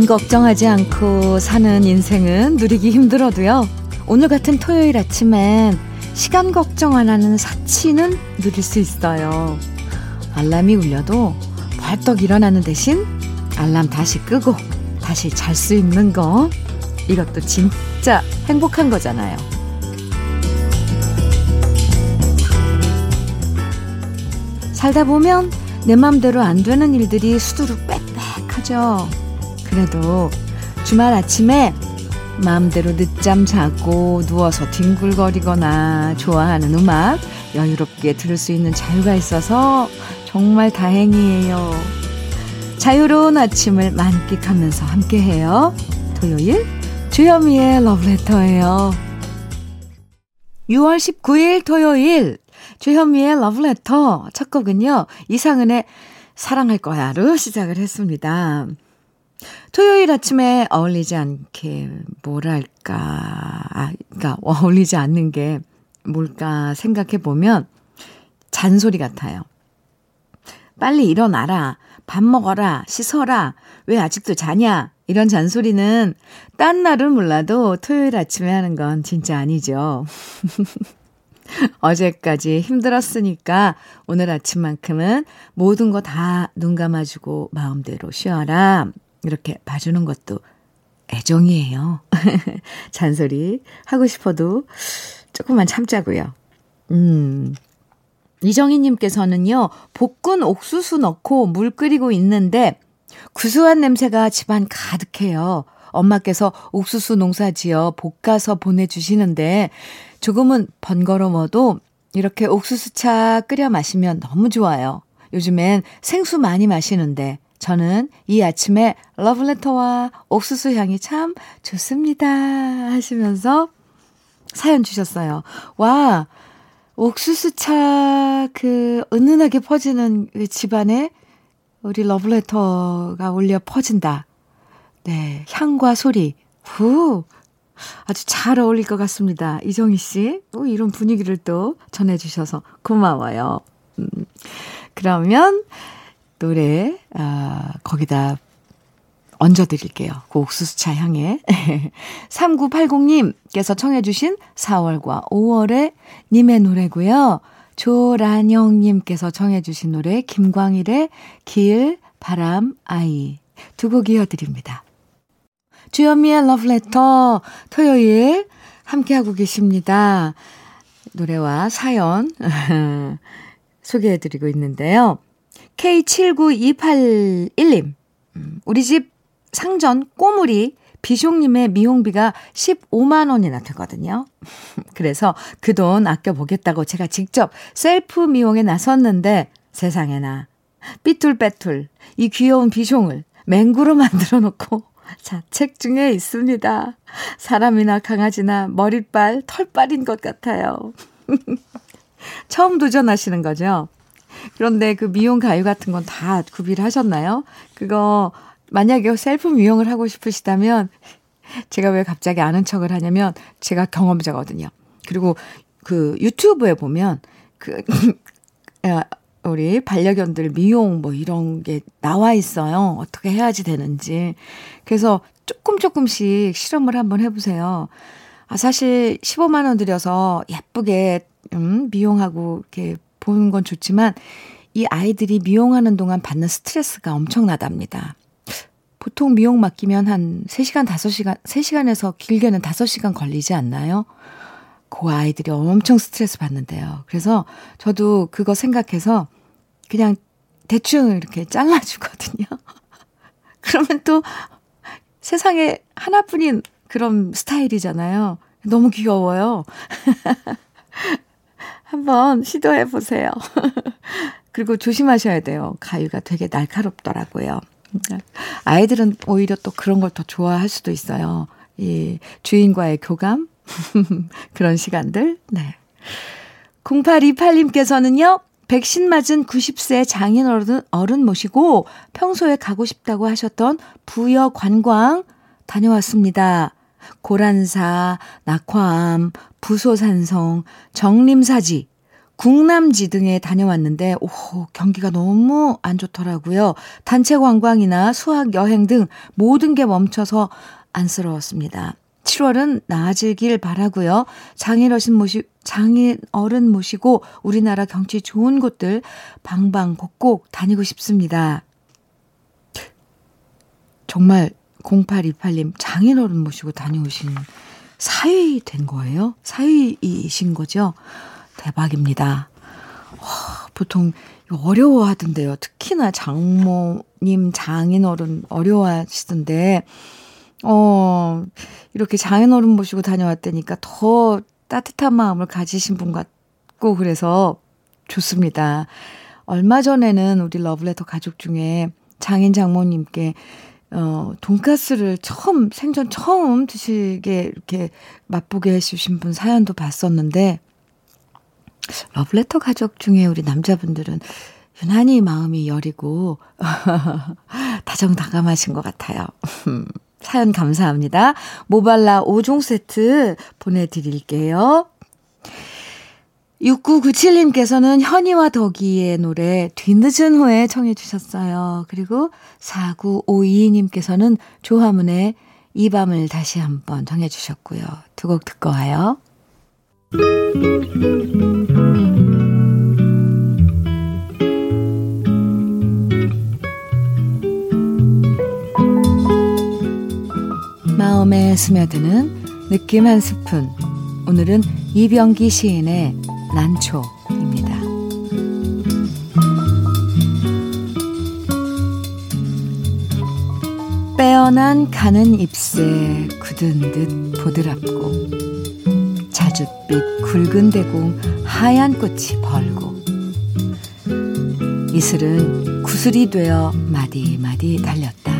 돈 걱정하지 않고 사는 인생은 누리기 힘들어도요. 오늘 같은 토요일 아침엔 시간 걱정 안 하는 사치는 누릴 수 있어요. 알람이 울려도 벌떡 일어나는 대신 알람 다시 끄고 다시 잘 수 있는 거 이것도 진짜 행복한 거잖아요. 살다 보면 내 맘대로 안 되는 일들이 수두룩 빽빽하죠. 그래도 주말 아침에 마음대로 늦잠 자고 누워서 뒹굴거리거나 좋아하는 음악 여유롭게 들을 수 있는 자유가 있어서 정말 다행이에요. 자유로운 아침을 만끽하면서 함께해요. 토요일 주현미의 러브레터예요. 6월 19일 토요일 주현미의 러브레터 첫 곡은요. 이상은의 사랑할 거야로 시작을 했습니다. 토요일 아침에 어울리지 않게 뭐랄까 아 그러니까 어울리지 않는 게 뭘까 생각해 보면 잔소리 같아요. 빨리 일어나라. 밥 먹어라. 씻어라. 왜 아직도 자냐? 이런 잔소리는 딴 날은 몰라도 토요일 아침에 하는 건 진짜 아니죠. 어제까지 힘들었으니까 오늘 아침만큼은 모든 거 다 눈 감아주고 마음대로 쉬어라. 이렇게 봐주는 것도 애정이에요. 잔소리 하고 싶어도 조금만 참자고요. 음. 이정희님께서는요, 볶은 옥수수 넣고 물 끓이고 있는데 구수한 냄새가 집안 가득해요. 엄마께서 옥수수 농사 지어 볶아서 보내주시는데 조금은 번거로워도 이렇게 옥수수차 끓여 마시면 너무 좋아요. 요즘엔 생수 많이 마시는데 저는 이 아침에 러브레터와 옥수수 향이 참 좋습니다. 하시면서 사연 주셨어요. 와, 옥수수차 그 은은하게 퍼지는 그 집안에 우리 러브레터가 올려 퍼진다. 네, 향과 소리. 후. 아주 잘 어울릴 것 같습니다. 이정희 씨. 오, 이런 분위기를 또 전해주셔서 고마워요. 음, 그러면 노래, 아, 거기다 얹어드릴게요. 그 옥수수차 향에. 3980님께서 청해주신 4월과 5월의 님의 노래고요. 조란영님께서 청해주신 노래 김광일의 길, 바람, 아이 두 곡 이어드립니다. 주현미의 러브레터 토요일 함께하고 계십니다. 노래와 사연 소개해드리고 있는데요. K79281님, 음, 우리 집 상전 꼬물이 비숑님의 미용비가 15만 원이나 되거든요. 그래서 그 돈 아껴보겠다고 제가 직접 셀프 미용에 나섰는데 세상에나 삐뚤빼뚤 이 귀여운 비숑을 맹구로 만들어 놓고 자책 중에 있습니다. 사람이나 강아지나 머리빨, 털빨인 것 같아요. 처음 도전하시는 거죠? 그런데 그 미용 가유 같은 건 다 구비를 하셨나요? 그거 만약에 셀프 미용을 하고 싶으시다면 제가 왜 갑자기 아는 척을 하냐면 제가 경험자거든요. 그리고 그 유튜브에 보면 그 우리 반려견들 미용 뭐 이런 게 나와 있어요. 어떻게 해야지 되는지. 그래서 조금 조금씩 실험을 한번 해보세요. 아, 사실 15만원 들여서 예쁘게, 음, 미용하고 이렇게 보는 건 좋지만 이 아이들이 미용하는 동안 받는 스트레스가 엄청나답니다. 보통 미용 맡기면 한 3시간, 5시간, 3시간에서 길게는 5시간 걸리지 않나요? 그 아이들이 엄청 스트레스 받는데요. 그래서 저도 그거 생각해서 그냥 대충 이렇게 잘라주거든요. 그러면 또 세상에 하나뿐인 그런 스타일이잖아요. 너무 귀여워요. 한번 시도해 보세요. 그리고 조심하셔야 돼요. 가위가 되게 날카롭더라고요. 아이들은 오히려 또 그런 걸 더 좋아할 수도 있어요. 이 주인과의 교감? 그런 시간들. 네. 0828님께서는요, 백신 맞은 90세 장인 어른, 어른 모시고 평소에 가고 싶다고 하셨던 부여 관광 다녀왔습니다. 고란사, 낙화암, 부소산성, 정림사지, 국남지 등에 다녀왔는데, 오, 경기가 너무 안 좋더라고요. 단체 관광이나 수학 여행 등 모든 게 멈춰서 안쓰러웠습니다. 7월은 나아지길 바라고요. 장인어른 모시 장인 어른 모시고 우리나라 경치 좋은 곳들 방방곡곡 다니고 싶습니다. 정말 0828님 장인 어른 모시고 다녀오신 사위 된 거예요? 사위이신 거죠? 대박입니다. 와, 보통 어려워하던데요. 특히나 장모님, 장인어른 어려워하시던데, 어, 이렇게 장인어른 모시고 다녀왔다니까 더 따뜻한 마음을 가지신 분 같고 그래서 좋습니다. 얼마 전에는 우리 러블레터 가족 중에 장인 장모님께 어, 돈가스를 처음, 생전 처음 드시게 이렇게 맛보게 해주신 분 사연도 봤었는데, 러블레터 가족 중에 우리 남자분들은 유난히 마음이 여리고, 다정다감하신 것 같아요. 사연 감사합니다. 모발라 5종 세트 보내드릴게요. 6997님께서는 현이와 덕이의 노래 뒤늦은 후에 청해 주셨어요. 그리고 4952님께서는 조화문의 이 밤을 다시 한번 청해 주셨고요. 두 곡 듣고 와요. 마음에 스며드는 느낌 한 스푼. 오늘은 이병기 시인의 난초입니다. 빼어난 가는 잎새 굳은 듯 보드랍고 자줏빛 굵은 대공 하얀 꽃이 벌고 이슬은 구슬이 되어 마디마디 달렸다.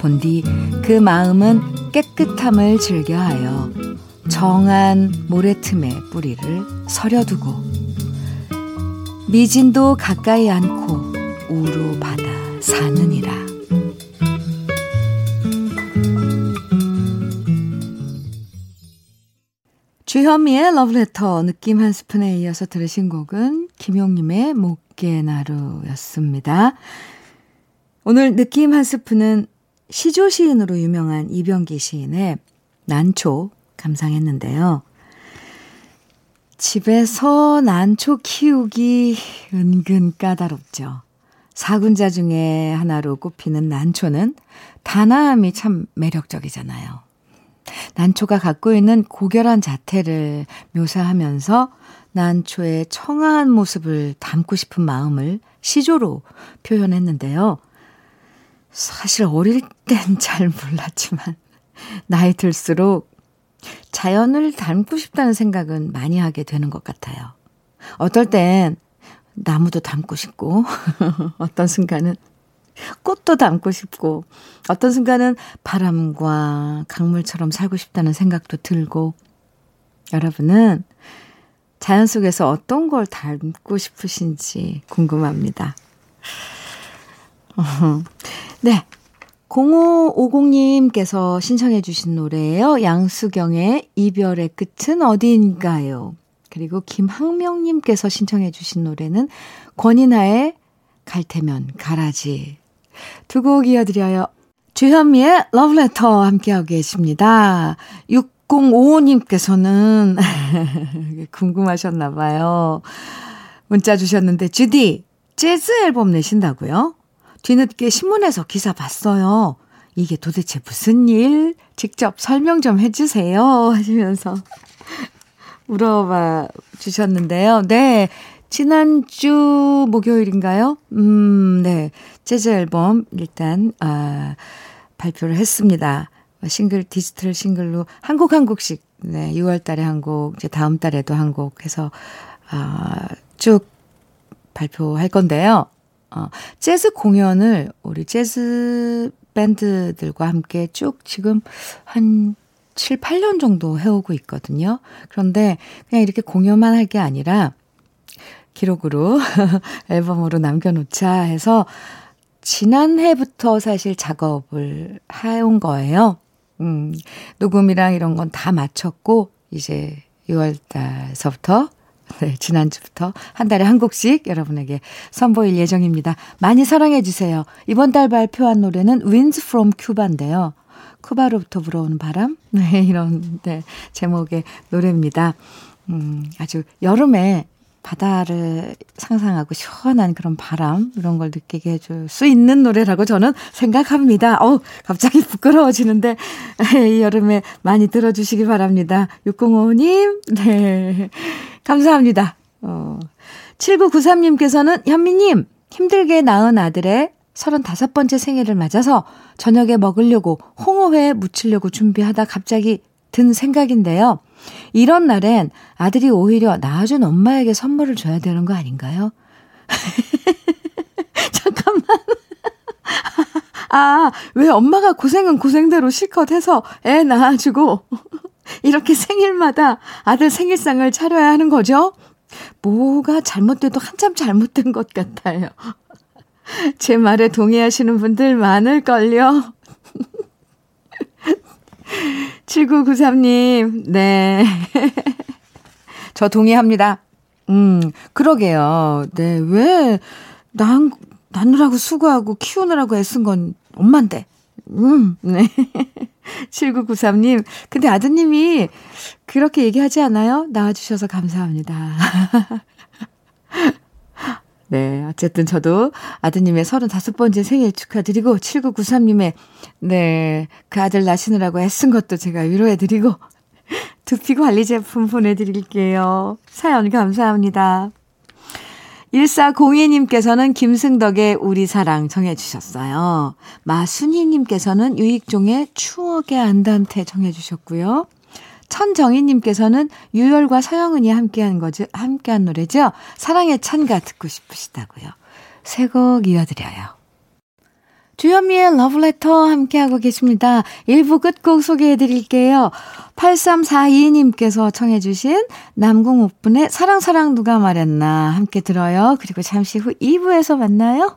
본디 그 마음은 깨끗함을 즐겨하여 정한 모래틈에 뿌리를 서려두고 미진도 가까이 않고 우로 받아 사느니라. 주현미의 러브레터 느낌 한 스푼에 이어서 들으신 곡은 김용님의 목계나루였습니다. 오늘 느낌 한 스푼은 시조 시인으로 유명한 이병기 시인의 난초 감상했는데요. 집에서 난초 키우기 은근 까다롭죠. 사군자 중에 하나로 꼽히는 난초는 단아함이 참 매력적이잖아요. 난초가 갖고 있는 고결한 자태를 묘사하면서 난초의 청아한 모습을 담고 싶은 마음을 시조로 표현했는데요. 사실 어릴 땐 잘 몰랐지만, 나이 들수록 자연을 닮고 싶다는 생각은 많이 하게 되는 것 같아요. 어떨 땐 나무도 닮고 싶고, 어떤 순간은 꽃도 닮고 싶고, 어떤 순간은 바람과 강물처럼 살고 싶다는 생각도 들고, 여러분은 자연 속에서 어떤 걸 닮고 싶으신지 궁금합니다. 네. 0550님께서 신청해 주신 노래예요. 양수경의 이별의 끝은 어디인가요? 그리고 김학명님께서 신청해 주신 노래는 권인하의 갈 테면 가라지. 두 곡 이어드려요. 주현미의 러브레터 함께하고 계십니다. 6055님께서는 궁금하셨나봐요. 문자 주셨는데, 주디, 재즈 앨범 내신다고요? 뒤늦게 신문에서 기사 봤어요. 이게 도대체 무슨 일? 직접 설명 좀 해주세요. 하시면서 물어봐 주셨는데요. 네. 지난주 목요일인가요? 음, 네. 재즈 앨범 일단, 아, 발표를 했습니다. 싱글, 디지털 싱글로 한 곡 한 곡씩, 네. 6월 달에 한 곡, 이제 다음 달에도 한 곡 해서, 아, 쭉 발표할 건데요. 어, 재즈 공연을 우리 재즈 밴드들과 함께 쭉 지금 한 7, 8년 정도 해오고 있거든요. 그런데 그냥 이렇게 공연만 할 게 아니라 기록으로 앨범으로 남겨놓자 해서 지난해부터 사실 작업을 해온 거예요. 음, 녹음이랑 이런 건 다 마쳤고, 이제 6월 달서부터 네, 지난주부터 한 달에 한 곡씩 여러분에게 선보일 예정입니다. 많이 사랑해 주세요. 이번 달 발표한 노래는 Winds from Cuba인데요. 쿠바로부터 불어오는 바람? 네, 이런 네, 제목의 노래입니다. 음, 아주 여름에 바다를 상상하고 시원한 그런 바람 이런 걸 느끼게 해줄 수 있는 노래라고 저는 생각합니다. 어우 갑자기 부끄러워지는데 이 여름에 많이 들어주시기 바랍니다. 605님 네 감사합니다. 어, 7993님께서는 현미님 힘들게 낳은 아들의 35번째 생일을 맞아서 저녁에 먹으려고 홍어회 무치려고 준비하다 갑자기 든 생각인데요. 이런 날엔 아들이 오히려 낳아준 엄마에게 선물을 줘야 되는 거 아닌가요? 잠깐만. 아, 왜 엄마가 고생은 고생대로 실컷 해서 애 낳아주고 이렇게 생일마다 아들 생일상을 차려야 하는 거죠? 뭐가 잘못돼도 한참 잘못된 것 같아요. 제 말에 동의하시는 분들 많을걸요. 7993님, 네. 저 동의합니다. 음, 그러게요. 네, 왜, 난, 낳느라고 수고하고 키우느라고 애쓴 건 엄만데. 음, 네. 7993님, 근데 아드님이 그렇게 얘기하지 않아요? 낳아주셔서 감사합니다. 네, 어쨌든 저도 아드님의 35번째 생일 축하드리고 7993님의 네, 그 아들 낳으시느라고 애쓴 것도 제가 위로해드리고 두피 관리 제품 보내드릴게요. 사연 감사합니다. 1402님께서는 김승덕의 우리 사랑 정해주셨어요. 마순희님께서는 유익종의 추억의 안단테 정해주셨고요. 천정희님께서는 유열과 서영은이 함께한 거죠. 함께한 노래죠. 사랑의 찬가 듣고 싶으시다고요. 새곡 이어드려요. 주현미의 러브레터 함께하고 계십니다. 1부 끝곡 소개해 드릴게요. 8342님께서 청해주신 남궁옥분의 사랑사랑 누가 말했나 함께 들어요. 그리고 잠시 후 2부에서 만나요.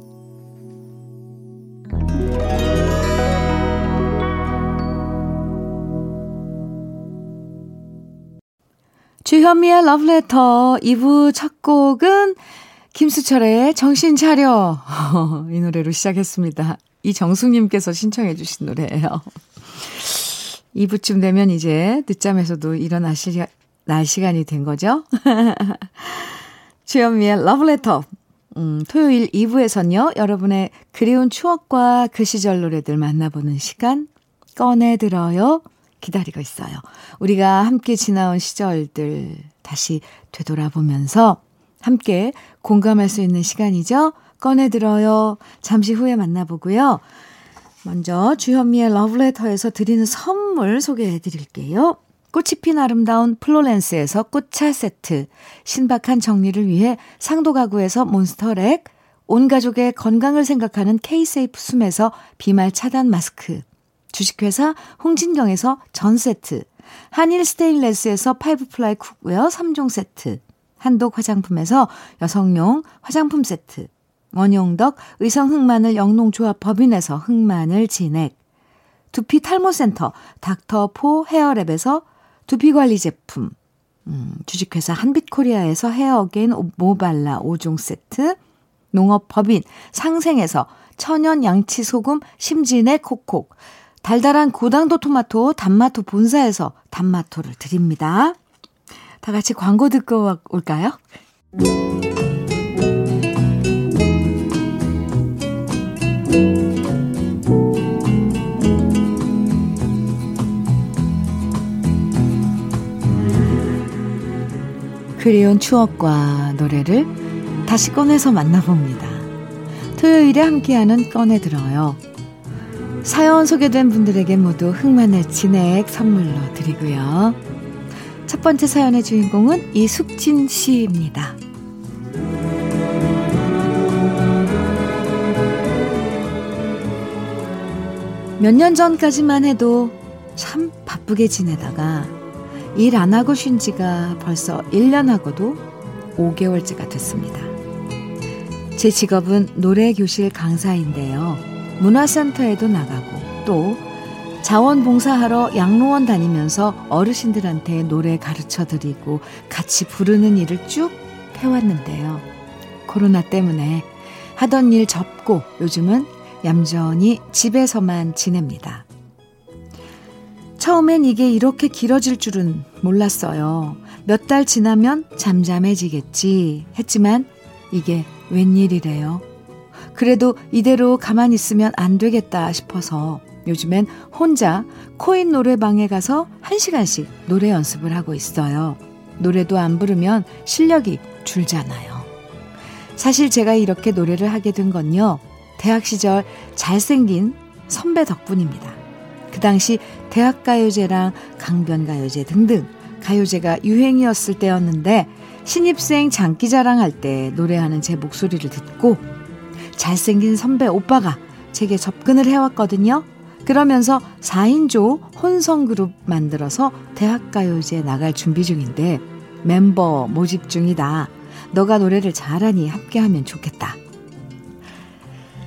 주현미의 러브레터 2부 첫 곡은 김수철의 정신 차려 이 노래로 시작했습니다. 이정숙님께서 신청해 주신 노래예요. 2부쯤 되면 이제 늦잠에서도 일어나실 날 시간이 된 거죠. 주현미의 러브레터 음, 토요일 2부에선요, 여러분의 그리운 추억과 그 시절 노래들 만나보는 시간 꺼내들어요. 기다리고 있어요. 우리가 함께 지나온 시절들 다시 되돌아보면서 함께 공감할 수 있는 시간이죠. 꺼내들어요. 잠시 후에 만나보고요. 먼저 주현미의 러브레터에서 드리는 선물 소개해 드릴게요. 꽃이 핀 아름다운 플로렌스에서 꽃차 세트, 신박한 정리를 위해 상도 가구에서 몬스터렉, 온 가족의 건강을 생각하는 케이세이프 숨에서 비말 차단 마스크, 주식회사 홍진경에서 전 세트, 한일 스테인레스에서 five ply cookware 3종 세트, 한독 화장품에서 여성용 화장품 세트, 원용덕 의성 흑마늘 영농조합 법인에서 흑마늘 진액, 두피 탈모센터 닥터포 헤어랩에서 두피관리 제품, 음, 주식회사 한빛코리아에서 헤어게인 모발라 5종 세트, 농업법인 상생에서 천연 양치소금 심진의 콕콕, 달달한 고당도 토마토 단마토 본사에서 단마토를 드립니다. 다 같이 광고 듣고 올까요? 그리운 추억과 노래를 다시 꺼내서 만나봅니다. 토요일에 함께하는 꺼내들어요. 사연 소개된 분들에게 모두 흑마늘 진액 선물로 드리고요. 첫 번째 사연의 주인공은 이숙진 씨입니다. 몇 년 전까지만 해도 참 바쁘게 지내다가 일 안 하고 쉰 지가 벌써 1년하고도 5개월째가 됐습니다. 제 직업은 노래교실 강사인데요. 문화센터에도 나가고 또 자원봉사하러 양로원 다니면서 어르신들한테 노래 가르쳐 드리고 같이 부르는 일을 쭉 해왔는데요. 코로나 때문에 하던 일 접고 요즘은 얌전히 집에서만 지냅니다. 처음엔 이게 이렇게 길어질 줄은 몰랐어요. 몇 달 지나면 잠잠해지겠지 했지만 이게 웬일이래요. 그래도 이대로 가만히 있으면 안 되겠다 싶어서 요즘엔 혼자 코인 노래방에 가서 한시간씩 노래 연습을 하고 있어요. 노래도 안 부르면 실력이 줄잖아요. 사실 제가 이렇게 노래를 하게 된 건요. 대학 시절 잘생긴 선배 덕분입니다. 그 당시 대학가요제랑 강변가요제 등등 가요제가 유행이었을 때였는데 신입생 장기자랑 할 때 노래하는 제 목소리를 듣고 잘생긴 선배 오빠가 제게 접근을 해왔거든요. 그러면서 4인조 혼성그룹 만들어서 대학가요제 나갈 준비 중인데 멤버 모집 중이다. 너가 노래를 잘하니 함께하면 좋겠다.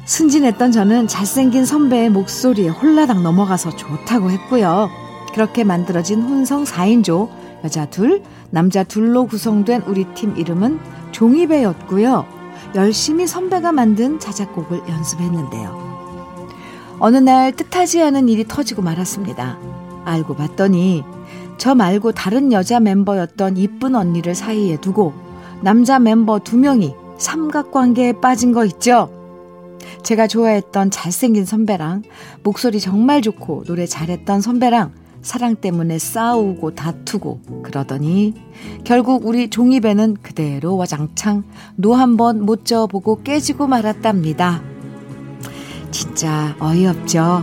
순진했던 저는 잘생긴 선배의 목소리에 홀라당 넘어가서 좋다고 했고요. 그렇게 만들어진 혼성 4인조 여자 둘, 남자 둘로 구성된 우리 팀 이름은 종이배였고요. 열심히 선배가 만든 자작곡을 연습했는데요. 어느 날 뜻하지 않은 일이 터지고 말았습니다. 알고 봤더니 저 말고 다른 여자 멤버였던 이쁜 언니를 사이에 두고 남자 멤버 두 명이 삼각관계에 빠진 거 있죠? 제가 좋아했던 잘생긴 선배랑 목소리 정말 좋고 노래 잘했던 선배랑 사랑 때문에 싸우고 다투고 그러더니 결국 우리 종이배는 그대로 와장창 노 한 번 못 져보고 깨지고 말았답니다. 진짜 어이없죠.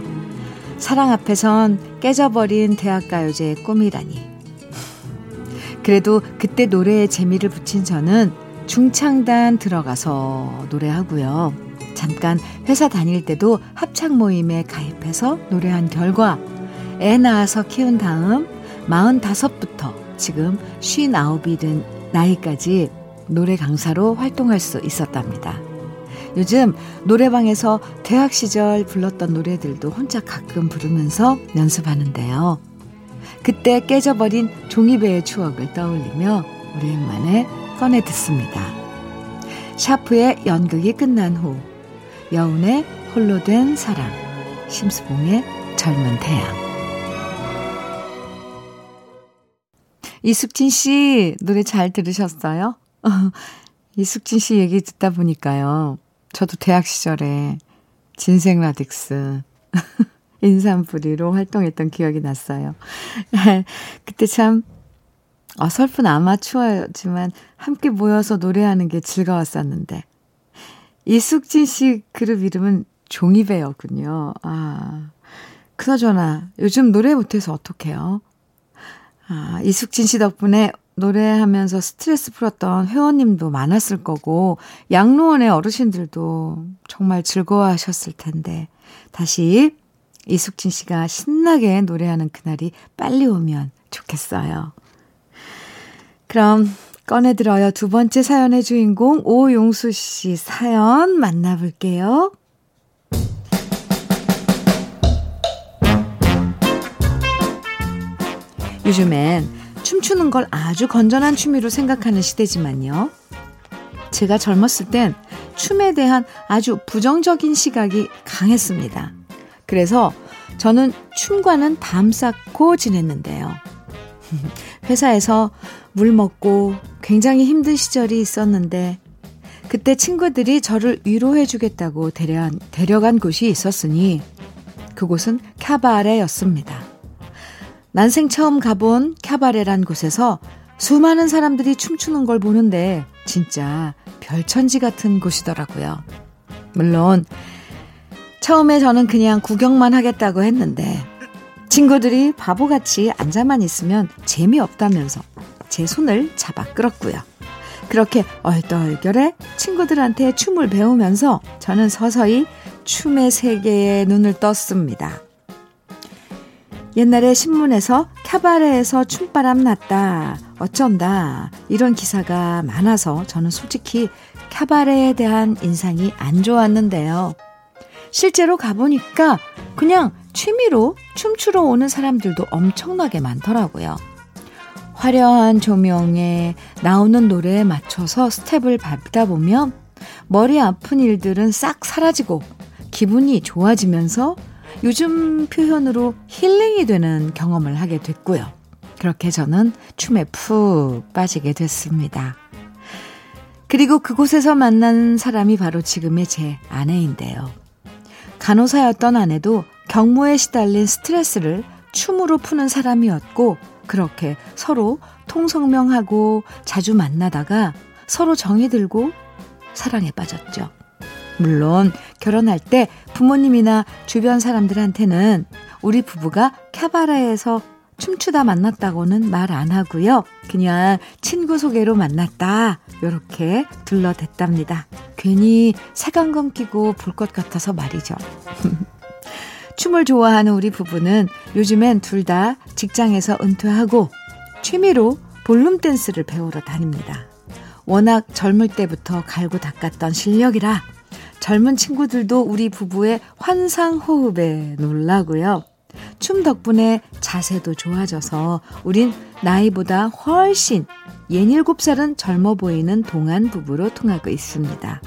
사랑 앞에선 깨져버린 대학가요제의 꿈이라니. 그래도 그때 노래에 재미를 붙인 저는 중창단 들어가서 노래하고요. 잠깐 회사 다닐 때도 합창 모임에 가입해서 노래한 결과 애 낳아서 키운 다음 45부터 지금 59이 된 나이까지 노래 강사로 활동할 수 있었답니다. 요즘 노래방에서 대학 시절 불렀던 노래들도 혼자 가끔 부르면서 연습하는데요. 그때 깨져버린 종이배의 추억을 떠올리며 오랜만에 꺼내 듣습니다. 샤프의 연극이 끝난 후, 여운의 홀로 된 사랑, 심수봉의 젊은 태양. 이숙진 씨 노래 잘 들으셨어요? 이숙진 씨 얘기 듣다 보니까요. 저도 대학 시절에 진생 라딕스 인삼뿌리로 활동했던 기억이 났어요. 그때 참 어설픈 아마추어였지만 함께 모여서 노래하는 게 즐거웠었는데 이숙진 씨 그룹 이름은 종이배였군요. 아, 그나저나 요즘 노래 못해서 어떡해요? 아, 이숙진 씨 덕분에 노래하면서 스트레스 풀었던 회원님도 많았을 거고, 양로원의 어르신들도 정말 즐거워하셨을 텐데, 다시 이숙진 씨가 신나게 노래하는 그날이 빨리 오면 좋겠어요. 그럼 꺼내들어요. 두 번째 사연의 주인공 오용수 씨 사연 만나볼게요. 요즘엔 춤추는 걸 아주 건전한 취미로 생각하는 시대지만요. 제가 젊었을 땐 춤에 대한 아주 부정적인 시각이 강했습니다. 그래서 저는 춤과는 담 쌓고 지냈는데요. 회사에서 물 먹고 굉장히 힘든 시절이 있었는데 그때 친구들이 저를 위로해 주겠다고 데려간, 데려간 곳이 있었으니 그곳은 카바레였습니다. 난생 처음 가본 캬바레란 곳에서 수많은 사람들이 춤추는 걸 보는데 진짜 별천지 같은 곳이더라고요. 물론 처음에 저는 그냥 구경만 하겠다고 했는데 친구들이 바보같이 앉아만 있으면 재미없다면서 제 손을 잡아 끌었고요. 그렇게 얼떨결에 친구들한테 춤을 배우면서 저는 서서히 춤의 세계에 눈을 떴습니다. 옛날에 신문에서 캬바레에서 춤바람 났다, 어쩐다, 이런 기사가 많아서 저는 솔직히 캬바레에 대한 인상이 안 좋았는데요. 실제로 가보니까 그냥 취미로 춤추러 오는 사람들도 엄청나게 많더라고요. 화려한 조명에 나오는 노래에 맞춰서 스텝을 밟다 보면 머리 아픈 일들은 싹 사라지고 기분이 좋아지면서 요즘 표현으로 힐링이 되는 경험을 하게 됐고요. 그렇게 저는 춤에 푹 빠지게 됐습니다. 그리고 그곳에서 만난 사람이 바로 지금의 제 아내인데요. 간호사였던 아내도 경무에 시달린 스트레스를 춤으로 푸는 사람이었고, 그렇게 서로 통성명하고 자주 만나다가 서로 정이 들고 사랑에 빠졌죠. 물론 결혼할 때 부모님이나 주변 사람들한테는 우리 부부가 캬바레에서 춤추다 만났다고는 말 안 하고요. 그냥 친구 소개로 만났다. 요렇게 둘러댔답니다. 괜히 색안경 끼고 볼 것 같아서 말이죠. 춤을 좋아하는 우리 부부는 요즘엔 둘 다 직장에서 은퇴하고 취미로 볼룸 댄스를 배우러 다닙니다. 워낙 젊을 때부터 갈고 닦았던 실력이라 젊은 친구들도 우리 부부의 환상 호흡에 놀라고요. 춤 덕분에 자세도 좋아져서 우린 나이보다 훨씬 67살은 젊어 보이는 동안 부부로 통하고 있습니다.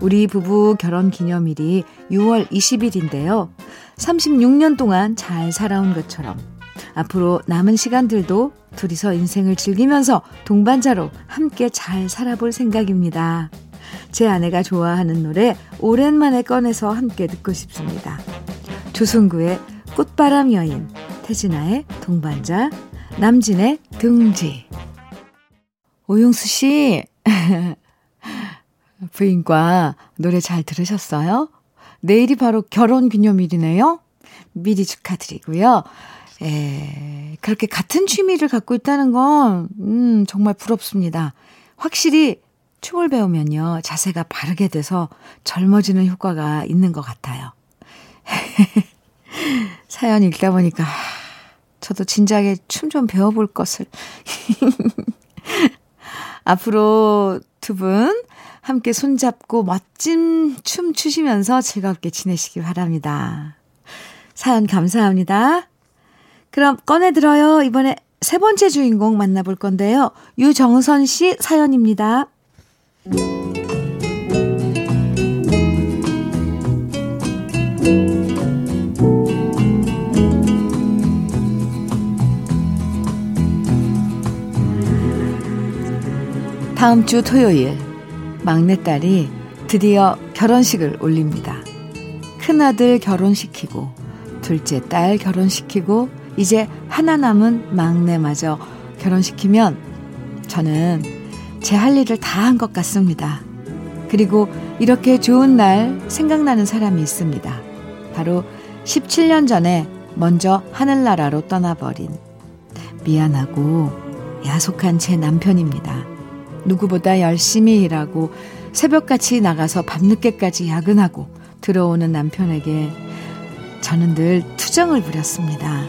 우리 부부 결혼 기념일이 6월 20일인데요. 36년 동안 잘 살아온 것처럼 앞으로 남은 시간들도 둘이서 인생을 즐기면서 동반자로 함께 잘 살아볼 생각입니다. 제 아내가 좋아하는 노래 오랜만에 꺼내서 함께 듣고 싶습니다. 조승구의 꽃바람 여인, 태진아의 동반자, 남진의 등지. 오용수 씨, 부인과 노래 잘 들으셨어요? 내일이 바로 결혼 기념일이네요? 미리 축하드리고요. 에, 그렇게 같은 취미를 갖고 있다는 건, 음, 정말 부럽습니다. 확실히 춤을 배우면요, 자세가 바르게 돼서 젊어지는 효과가 있는 것 같아요. 사연 읽다 보니까, 저도 진작에 춤 좀 배워볼 것을. 앞으로 두 분 함께 손잡고 멋진 춤 추시면서 즐겁게 지내시기 바랍니다. 사연 감사합니다. 그럼 꺼내들어요. 이번에 세 번째 주인공 만나볼 건데요. 유정선 씨 사연입니다. 다음 주 토요일 막내딸이 드디어 결혼식을 올립니다. 큰아들 결혼시키고 둘째 딸 결혼시키고 이제 하나 남은 막내마저 결혼시키면 저는 제 할 일을 다 한 것 같습니다. 그리고 이렇게 좋은 날 생각나는 사람이 있습니다. 바로 17년 전에 먼저 하늘나라로 떠나버린 미안하고 야속한 제 남편입니다. 누구보다 열심히 일하고 새벽같이 나가서 밤늦게까지 야근하고 들어오는 남편에게 저는 늘 투정을 부렸습니다.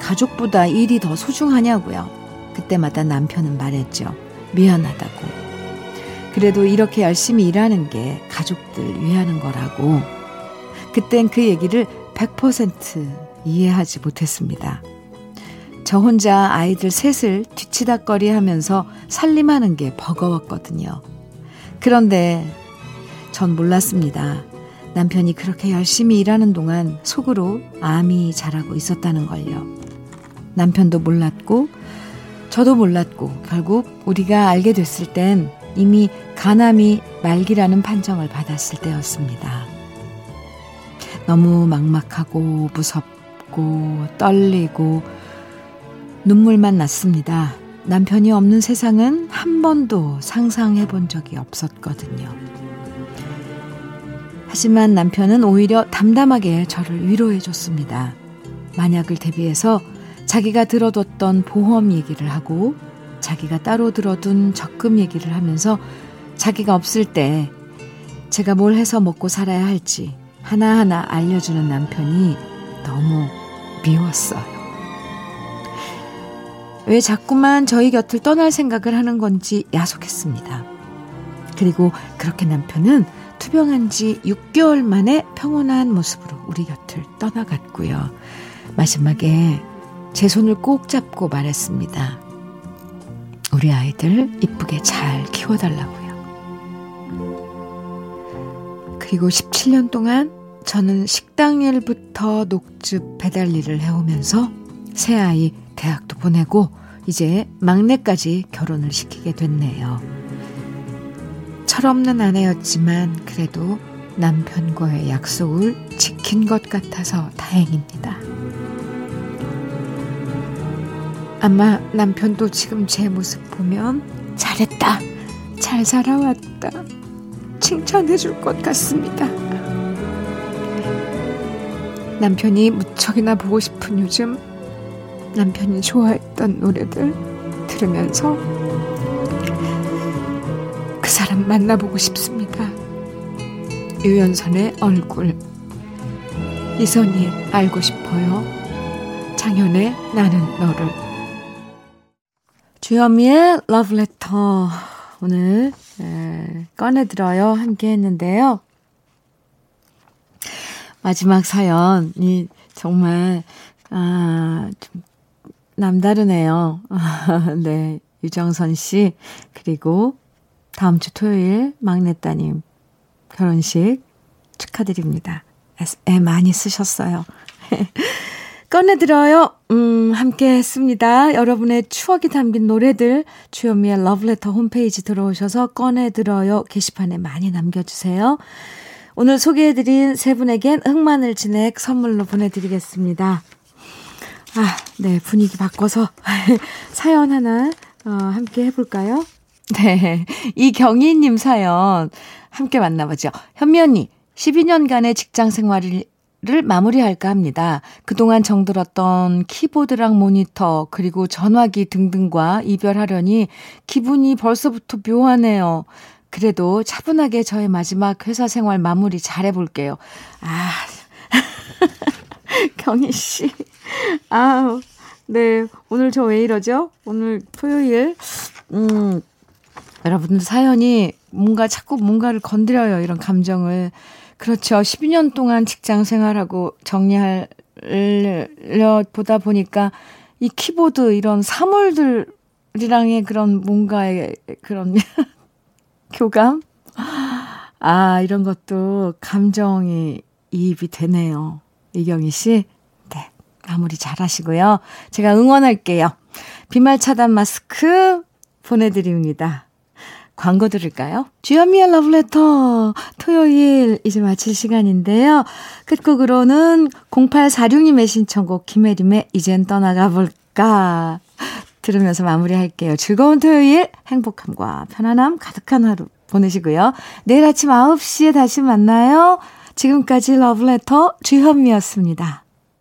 가족보다 일이 더 소중하냐고요. 그때마다 남편은 말했죠. 미안하다고. 그래도 이렇게 열심히 일하는 게 가족들 위하는 거라고. 그땐 그 얘기를 100% 이해하지 못했습니다. 저 혼자 아이들 셋을 뒤치다거리 하면서 살림하는 게 버거웠거든요. 그런데 전 몰랐습니다. 남편이 그렇게 열심히 일하는 동안 속으로 암이 자라고 있었다는 걸요. 남편도 몰랐고, 저도 몰랐고, 결국 우리가 알게 됐을 땐 이미 간암이 말기라는 판정을 받았을 때였습니다. 너무 막막하고 무섭고 떨리고 눈물만 났습니다. 남편이 없는 세상은 한 번도 상상해 본 적이 없었거든요. 하지만 남편은 오히려 담담하게 저를 위로해 줬습니다. 만약을 대비해서 자기가 들어뒀던 보험 얘기를 하고 자기가 따로 들어둔 적금 얘기를 하면서 자기가 없을 때 제가 뭘 해서 먹고 살아야 할지 하나하나 알려주는 남편이 너무 미웠어요. 왜 자꾸만 저희 곁을 떠날 생각을 하는 건지 야속했습니다. 그리고 그렇게 남편은 투병한 지 6개월 만에 평온한 모습으로 우리 곁을 떠나갔고요. 마지막에 제 손을 꼭 잡고 말했습니다. 우리 아이들 이쁘게 잘 키워달라고요. 그리고 17년 동안 저는 식당 일부터 녹즙 배달 일을 해오면서 새 아이 대학도 보내고 이제 막내까지 결혼을 시키게 됐네요. 철없는 아내였지만 그래도 남편과의 약속을 지킨 것 같아서 다행입니다. 아마 남편도 지금 제 모습 보면 잘했다, 잘 살아왔다, 칭찬해 줄 것 같습니다. 남편이 무척이나 보고 싶은 요즘 남편이 좋아했던 노래들 들으면서 그 사람 만나보고 싶습니다. 유연선의 얼굴 이선희 알고 싶어요. 장현의 나는 너를 주현미의 러브레터 오늘 에, 꺼내들어요 함께 했는데요. 마지막 사연이 정말 아, 좀 남다르네요. 네. 유정선 씨, 그리고 다음 주 토요일 막내 따님 결혼식 축하드립니다. 애 많이 쓰셨어요. 꺼내들어요. 음, 함께 했습니다. 여러분의 추억이 담긴 노래들 주현미의 러브레터 홈페이지 들어오셔서 꺼내들어요 게시판에 많이 남겨주세요. 오늘 소개해드린 세 분에겐 흑마늘 진액 선물로 보내드리겠습니다. 아, 네, 분위기 바꿔서 사연 하나 어, 함께 해볼까요? 네, 이경희님 사연 함께 만나보죠. 현미 언니, 12년간의 직장 생활을 마무리할까 합니다. 그동안 정들었던 키보드랑 모니터, 그리고 전화기 등등과 이별하려니 기분이 벌써부터 묘하네요. 그래도 차분하게 저의 마지막 회사 생활 마무리 잘해볼게요. 아, 경희 씨. 아, 네. 오늘 저 왜 이러죠? 오늘 토요일. 음, 여러분들 사연이 뭔가 자꾸 뭔가를 건드려요. 이런 감정을. 그렇죠. 12년 동안 직장 생활하고 정리하려 보다 보니까 이 키보드 이런 사물들이랑의 그런 뭔가의 그런 교감? 아, 이런 것도 감정이 이입이 되네요. 이경희 씨. 네. 마무리 잘 하시고요. 제가 응원할게요. 비말 차단 마스크 보내드립니다. 광고 들을까요? 주현미의 러브레터 토요일 이제 마칠 시간인데요. 끝곡으로는 0846님의 신청곡 김혜림의 이젠 떠나가 볼까 들으면서 마무리할게요. 즐거운 토요일 행복함과 편안함 가득한 하루 보내시고요. 내일 아침 9시에 다시 만나요. 지금까지 러브레터 주현미였습니다.